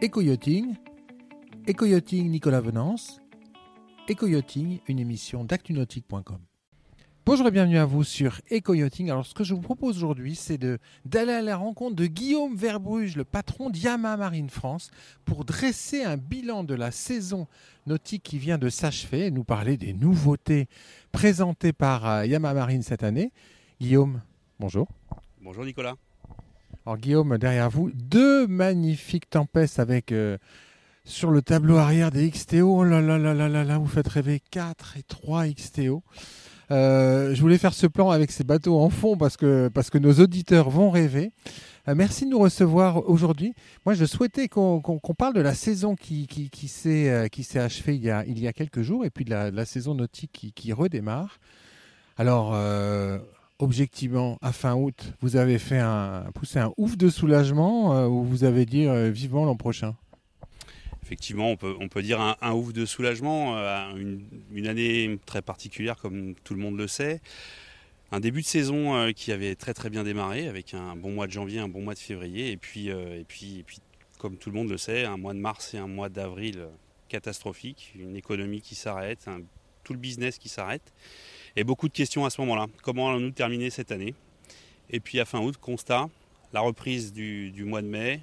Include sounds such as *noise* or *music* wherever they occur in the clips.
Éco-yachting, Nicolas Venance, Éco-yachting, une émission d'actunautique.com. Bonjour et bienvenue à vous sur Eco-Yachting. Alors, ce que je vous propose aujourd'hui, c'est d'aller à la rencontre de Guillaume Verbruge, le patron d'Yama Marine France, pour dresser un bilan de la saison nautique qui vient de s'achever et nous parler des nouveautés présentées par euh, Yama Marine cette année. Guillaume, bonjour. Bonjour Nicolas. Alors, Guillaume, derrière vous, deux magnifiques tempêtes avec. Euh, sur le tableau arrière des XTO, oh là là là là là vous faites rêver 4 et 3 XTO. Euh, je voulais faire ce plan avec ces bateaux en fond parce que, parce que nos auditeurs vont rêver. Euh, merci de nous recevoir aujourd'hui. Moi, je souhaitais qu'on parle de la saison qui, qui, qui s'est achevée il y, a, il y a quelques jours et puis de la, saison nautique qui redémarre. Alors, objectivement, à fin août, vous avez fait un, poussé un ouf de soulagement ou vous avez dit vivement l'an prochain? Effectivement, on peut, dire un, ouf de soulagement, euh, une, année très particulière comme tout le monde le sait. Un début de saison euh, qui avait très très bien démarré avec un bon mois de janvier, un bon mois de février et puis, euh, et puis comme tout le monde le sait, un mois de mars et un mois d'avril catastrophique, une économie qui s'arrête, tout le business qui s'arrête et beaucoup de questions à ce moment-là. Comment allons-nous terminer cette année? Et puis à fin août, constat, la reprise du mois de mai,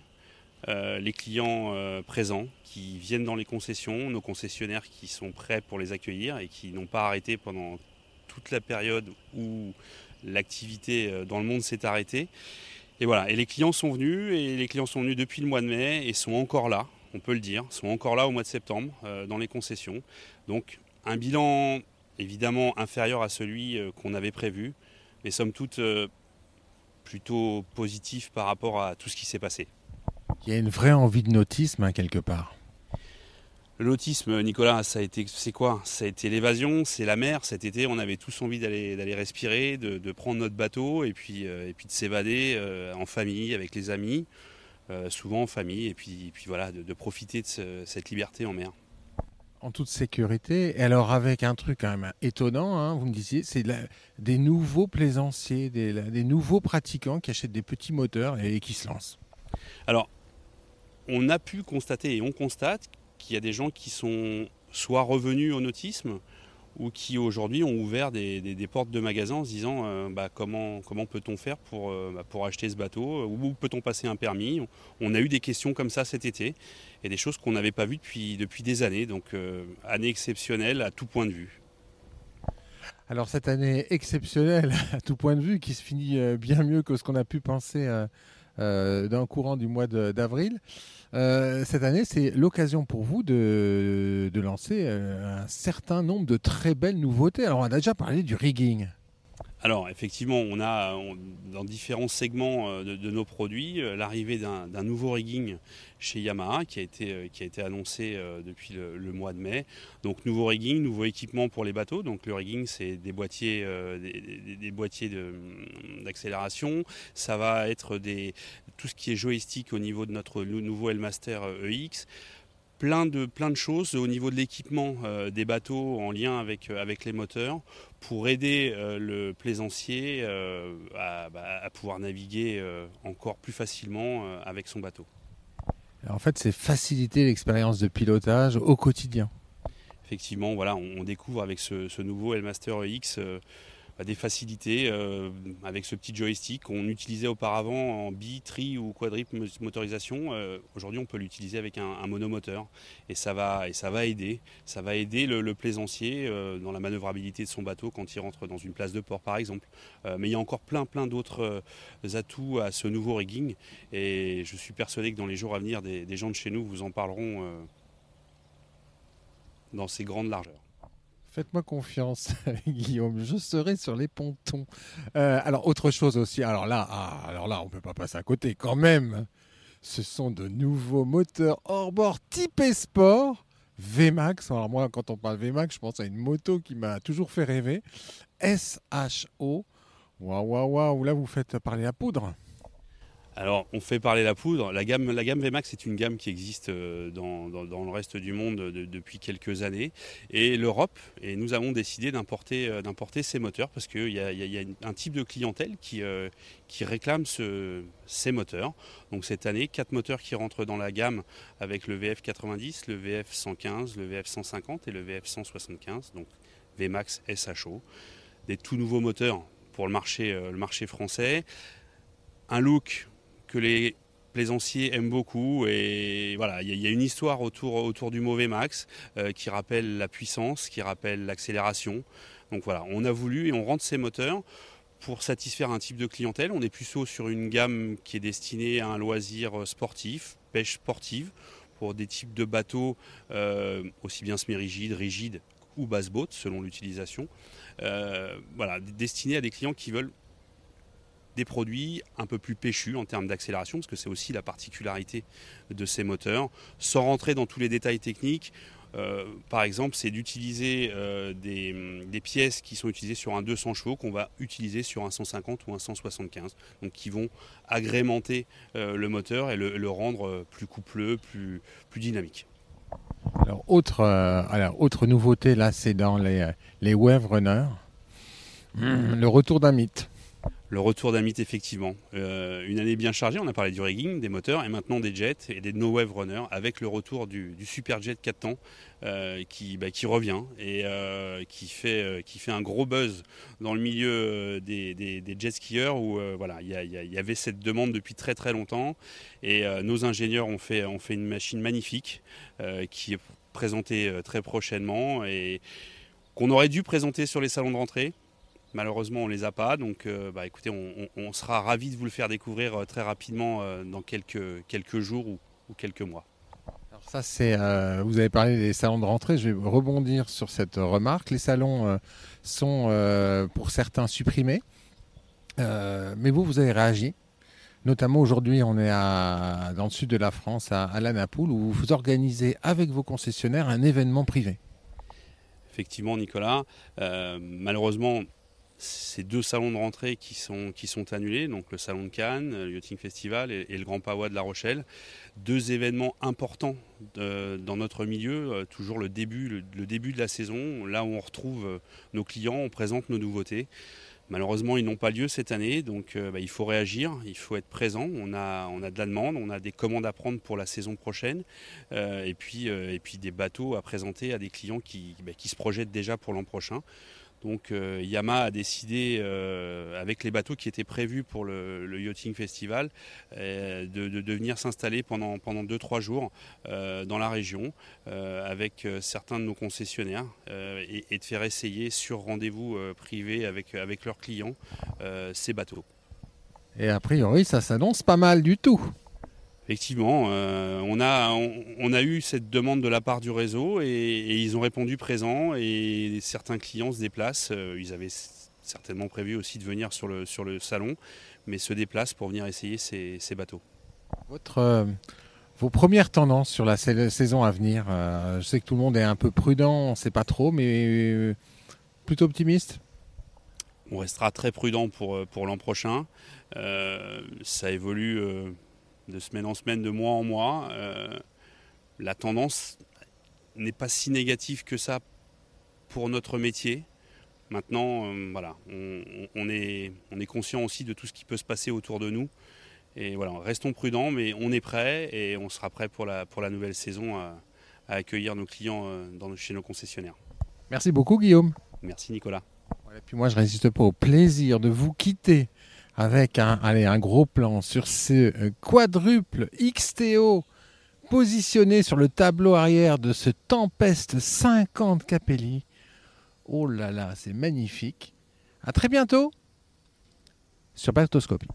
euh, les clients euh, présents qui viennent dans les concessions, nos concessionnaires qui sont prêts pour les accueillir et qui n'ont pas arrêté pendant toute la période où l'activité euh, dans le monde s'est arrêtée. Et voilà, et les clients sont venus, et les clients sont venus depuis le mois de mai et sont encore là, on peut le dire, sont encore là au mois de septembre dans les concessions. Donc un bilan évidemment inférieur à celui qu'on avait prévu, mais somme toute plutôt positif par rapport à tout ce qui s'est passé. Il y a une vraie envie de nautisme hein, quelque part. Le nautisme, Nicolas, ça a été, c'est quoi? Ça a été l'évasion, c'est la mer. Cet été, on avait tous envie d'aller, d'aller respirer, de, prendre notre bateau et puis, euh, et puis de s'évader euh, en famille, avec les amis, euh, souvent en famille, et puis, puis voilà, de, profiter de cette liberté en mer. En toute sécurité. Et alors avec un truc quand même étonnant, hein, vous me disiez, c'est des nouveaux plaisanciers, des, des nouveaux pratiquants qui achètent des petits moteurs et qui se lancent. Alors, on a pu constater et on constate qu'il y a des gens qui sont soit revenus au nautisme ou qui aujourd'hui ont ouvert des, portes de magasins en se disant euh, bah, comment, comment peut-on faire pour, euh, bah, pour acheter ce bateau Où peut-on passer un permis? On a eu des questions comme ça cet été et des choses qu'on n'avait pas vues depuis, depuis des années. Donc euh, année exceptionnelle à tout point de vue. Alors cette année exceptionnelle *laughs* à tout point de vue qui se finit bien mieux que ce qu'on a pu penser euh, dans le courant du mois d'avril. Euh, cette année, c'est l'occasion pour vous de, de lancer euh, un certain nombre de très belles nouveautés. Alors, on a déjà parlé du rigging. Alors effectivement, on a dans différents segments euh, de, nos produits euh, l'arrivée d'un nouveau rigging chez Yamaha qui a été, euh, annoncé depuis le, mois de mai. Donc nouveau rigging, nouveau équipement pour les bateaux. Donc le rigging, c'est des boîtiers, d'accélération. Ça va être tout ce qui est joystick au niveau de notre nouveau Elmaster EX plein de, plein de choses au niveau de l'équipement euh, des bateaux en lien avec, euh, avec les moteurs pour aider euh, le plaisancier bah, à, pouvoir naviguer encore plus facilement avec son bateau. en fait, c'est faciliter l'expérience de pilotage au quotidien. Effectivement, voilà, on, découvre avec ce, ce nouveau Elmaster X des facilités euh, avec ce petit joystick qu'on utilisait auparavant en bi, tri ou quadruple motorisation. Euh, aujourd'hui, on peut l'utiliser avec un, monomoteur et ça va et ça va aider. Ça va aider le, plaisancier euh, dans la manœuvrabilité de son bateau quand il rentre dans une place de port, par exemple. mais il y a encore plein plein d'autres atouts à ce nouveau rigging et je suis persuadé que dans les jours à venir, des, des gens de chez nous vous en parleront dans ces grandes largeurs. Faites-moi confiance, *laughs* Guillaume. Je serai sur les pontons. Euh, alors, autre chose aussi. Alors là, ah, alors là, on peut pas passer à côté. Quand même, ce sont de nouveaux moteurs hors-bord type Sport. VMAX. Alors moi, quand on parle VMAX, je pense à une moto qui m'a toujours fait rêver. SHO. Waouh, waouh, waouh. Là, vous faites parler à poudre. Alors, on fait parler la poudre. La gamme, VMAX est une gamme qui existe euh, dans, le reste du monde depuis quelques années. Et l'Europe, et nous avons décidé d'importer, euh, ces moteurs parce qu'il y, a un type de clientèle qui, euh, réclame ces moteurs. Donc cette année, quatre moteurs qui rentrent dans la gamme avec le VF90, le VF115, le VF150 et le VF175. Donc VMAX SHO. Des tout nouveaux moteurs pour le marché français. Un look les plaisanciers aiment beaucoup et voilà il y, a une histoire autour, autour du mauvais max euh, qui rappelle la puissance, qui rappelle l'accélération. Donc voilà, on a voulu et on rentre ces moteurs pour satisfaire un type de clientèle. On est plutôt sur une gamme qui est destinée à un loisir sportif, pêche sportive, pour des types de bateaux euh, aussi bien semi-rigides, rigides ou basse-boat selon l'utilisation. Euh, voilà, destinés à des clients qui veulent des produits un peu plus péchus en termes d'accélération, parce que c'est aussi la particularité de ces moteurs. Sans rentrer dans tous les détails techniques, euh, par exemple, c'est d'utiliser euh, des, pièces qui sont utilisées sur un 200 chevaux qu'on va utiliser sur un 150 ou un 175, donc qui vont agrémenter euh, le moteur et le, rendre plus coupleux, plus, plus dynamique. Alors autre, alors, autre nouveauté là, c'est dans les, les Wave Runners, le retour d'un mythe le retour d'Amit effectivement. Euh, une année bien chargée, on a parlé du rigging, des moteurs et maintenant des jets et des no wave runners avec le retour du, super jet 4 temps euh, qui, bah, qui revient et euh, qui, fait, un gros buzz dans le milieu des, jet skieurs où il y, avait cette demande depuis très très longtemps et nos ingénieurs ont fait une machine magnifique qui est présentée très prochainement et qu'on aurait dû présenter sur les salons de rentrée Malheureusement, on ne les a pas. Donc, euh, bah, écoutez, on, sera ravis de vous le faire découvrir euh, très rapidement euh, dans quelques, quelques jours ou, quelques mois. Alors ça, c'est. vous avez parlé des salons de rentrée. Je vais rebondir sur cette remarque. Les salons sont pour certains supprimés. mais vous, vous avez réagi. Notamment aujourd'hui, on est dans le sud de la France, à, à Lanapoule, où vous organisez avec vos concessionnaires un événement privé. Effectivement, Nicolas. malheureusement, ces deux salons de rentrée qui sont, annulés, donc le salon de Cannes, le Yachting Festival et, le Grand Pavois de La Rochelle. Deux événements importants dans notre milieu, euh, toujours le début, de la saison, là où on retrouve euh, nos clients, on présente nos nouveautés. Malheureusement, ils n'ont pas lieu cette année, donc euh, bah, il faut réagir, il faut être présent. On a, de la demande, on a des commandes à prendre pour la saison prochaine, et, puis, des bateaux à présenter à des clients qui, bah, qui se projettent déjà pour l'an prochain. Donc euh, Yama a décidé, euh, avec les bateaux qui étaient prévus pour le, Yachting Festival, euh, de, venir s'installer pendant 2-3 jours dans la région avec certains de nos concessionnaires et, de faire essayer sur rendez-vous privé avec, avec leurs clients ces bateaux. Et a priori, ça s'annonce pas mal du tout. Effectivement, euh, on, a, on, a eu cette demande de la part du réseau et, ils ont répondu présent et certains clients se déplacent. Euh, ils avaient certainement prévu aussi de venir sur le, sur le salon, mais se déplacent pour venir essayer ces, bateaux. Votre, euh, vos premières tendances sur la saison à venir, je sais que tout le monde est un peu prudent, on ne sait pas trop, mais plutôt optimiste? On restera très prudent pour, pour l'an prochain. ça évolue de semaine en semaine, de mois en mois. Euh, la tendance n'est pas si négative que ça pour notre métier. Maintenant, euh, voilà, on, est, on est conscient aussi de tout ce qui peut se passer autour de nous. Et voilà, restons prudents, mais on est prêt et on sera prêt pour la, pour la nouvelle saison à, accueillir nos clients euh, dans, chez nos concessionnaires. Merci beaucoup, Guillaume. Merci, Nicolas. Et puis moi, je résiste pas au plaisir de vous quitter avec un, allez, un gros plan sur ce euh, quadruple XTO positionné sur le tableau arrière de ce Tempest 50 Capelli. Oh là là, c'est magnifique. À très bientôt sur Baltoscopie.